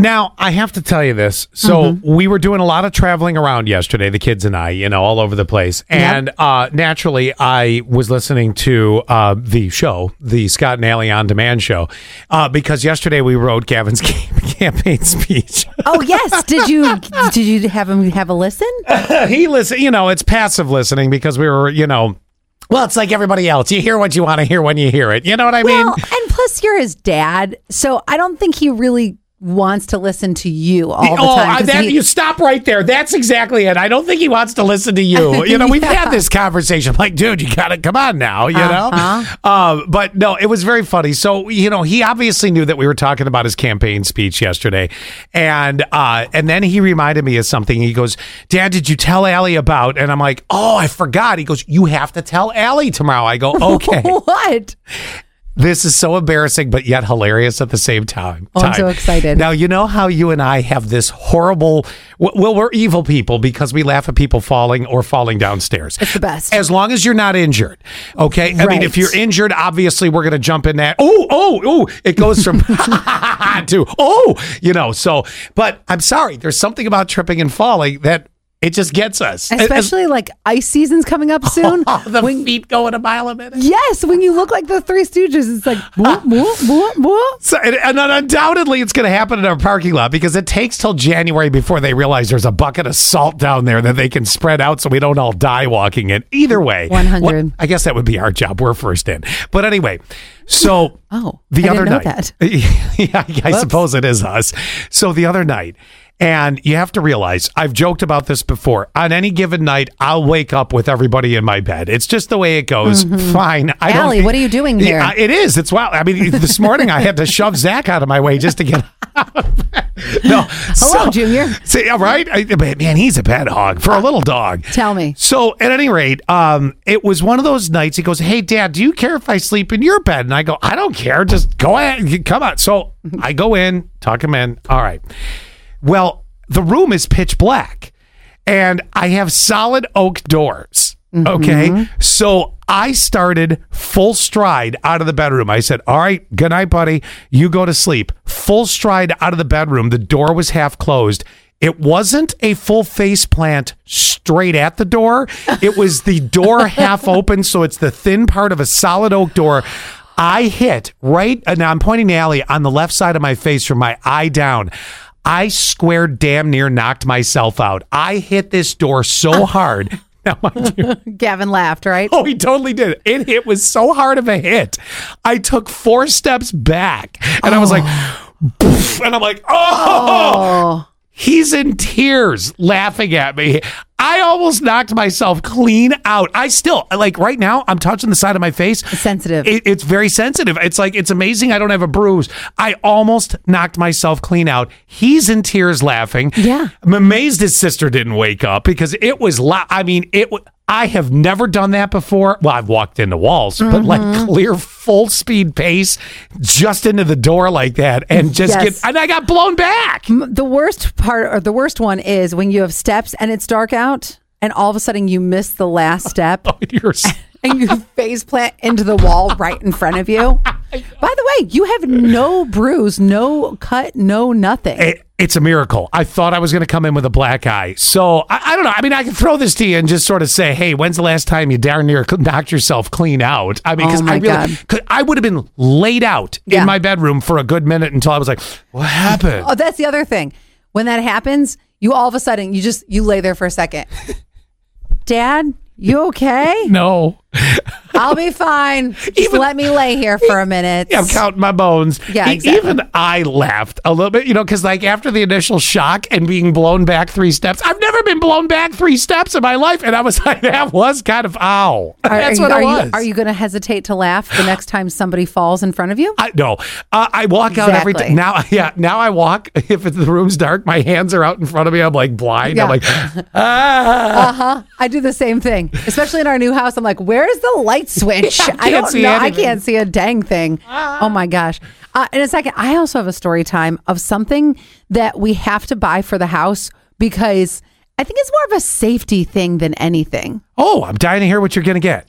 Now, I have to tell you this. So, we were doing a lot of traveling around yesterday, the kids and I, you know, all over the place. And uh, naturally, I was listening to uh, the show, the Scott and Allie On Demand show, uh, because yesterday we wrote Gavin's campaign speech. Oh yes, did you did you have him have a listen? he listen, you know, it's passive listening because we were, you know, well, it's like everybody else. You hear what you want to hear when you hear it. You know what I mean? And plus you're his dad, so I don't think he really wants to listen to you all the oh, time. uh, that, he- you stop right there. That's exactly it. I don't think he wants to listen to you. You know, we've had this conversation. Like, dude, you got to come on now. You Uh-huh. know, um, but no, it was very funny. So you know, he obviously knew that we were talking about his campaign speech yesterday, and uh, and then he reminded me of something. He goes, "Dad, did you tell Allie about?" And I'm like, "Oh, I forgot." He goes, "You have to tell Allie tomorrow." I go, "Okay." what? This is so embarrassing, but yet hilarious at the same time. Oh, I'm so excited. Now, you know how you and I have this horrible, well, we're evil people because we laugh at people falling or falling downstairs. It's the best. As long as you're not injured. Okay. I mean, if you're injured, obviously we're going to jump in that. Oh, oh, oh. It goes from to, oh, you know, so, but I'm sorry. There's something about tripping and falling that it just gets us. Especially like ice season's coming up soon. Oh, the when, feet going a mile a minute. yes, when you look like the Three Stooges, it's like whoop, whoop, whoop, whoop. So, and, and undoubtedly, it's going to happen in our parking lot because it takes till January before they realize there's a bucket of salt down there that they can spread out so we don't all die walking in. Either way, 100. what- I guess that would be our job. We're first in. But anyway, so Oh, the I other night, that. yeah, I suppose it is us. So the other night, and you have to realize, I've joked about this before. On any given night, I'll wake up with everybody in my bed. It's just the way it goes. Fine. I don't Allie, think- what are you doing here? It is. It's wild. I mean, this morning I had to shove Zach out of my way just to get out of bed. No. Hello, so- Junior. See, all right. I, but man, he's a bad hog for a little dog. Tell me. So at any rate, um, it was one of those nights. He goes, "Hey, Dad, do you care if I sleep in your bed?" And I go, "I don't care. Just go ahead. Come on." So I go in, tuck him in. All right. Well, the room is pitch black, and I have solid oak doors. Mm-hmm. Okay, so I started full stride out of the bedroom. I said, "All right, good night, buddy. You go to sleep." Full stride out of the bedroom. The door was half closed. It wasn't a full face plant straight at the door. It was the door half open, so it's the thin part of a solid oak door. I hit right, and I'm pointing to Allie on the left side of my face from my eye down. I squared damn near knocked myself out. I hit this door so hard. Now, Gavin laughed, right? Oh, he totally did. It hit was so hard of a hit. I took four steps back and I was like, oh. and I'm like, oh. oh, he's in tears laughing at me. I almost knocked myself clean out. I still, like right now, I'm touching the side of my face. sensitive. It, it's very sensitive. It's like, it's amazing I don't have a bruise. I almost knocked myself clean out. He's in tears laughing. Yeah. I'm amazed his sister didn't wake up because it was loud. I mean, it. wa- I have never done that before. Well, I've walked into walls, but Mm-hmm. like clear full speed pace, just into the door like that, and just Yes. get. And I got blown back. The worst part or the worst one is when you have steps and it's dark out and all of a sudden you miss the last step You're s- and you face plant into the wall right in front of you. By the way, you have no bruise, no cut, no nothing. it- it's a miracle. I thought I was going to come in with a black eye. So I, I don't know. I mean, I can throw this to you and just sort of say, "Hey, when's the last time you darn near knocked yourself clean out?" I mean, because Oh I really, cause I would have been laid out Yeah. in my bedroom for a good minute until I was like, "What happened?" Oh, that's the other thing. When that happens, you all of a sudden you just you lay there for a second. Dad, you okay? no, I'll be fine. Just Even- let me lay here for a minute. Yeah, I'm counting my bones. Yeah, E- exactly. Even I laughed a little bit, you know, because like after the initial shock and being blown back three steps, I've never been blown back three steps in my life, and I was like, that was kind of ow. Are, That's are, what you, are it you was. are you going to hesitate to laugh the next time somebody falls in front of you? I no. Uh, I walk out every time. Now, yeah. Now I walk. If it's, the room's dark, my hands are out in front of me. I'm like blind. Yeah. I'm like, ah. Uh huh. I do the same thing, especially in our new house. I'm like, where's the light switch? I I can't don't see know. I can't see a dang thing. Oh my gosh. Uh, in a second, I also have a story time of something that we have to buy for the house because I think it's more of a safety thing than anything. Oh, I'm dying to hear what you're gonna get.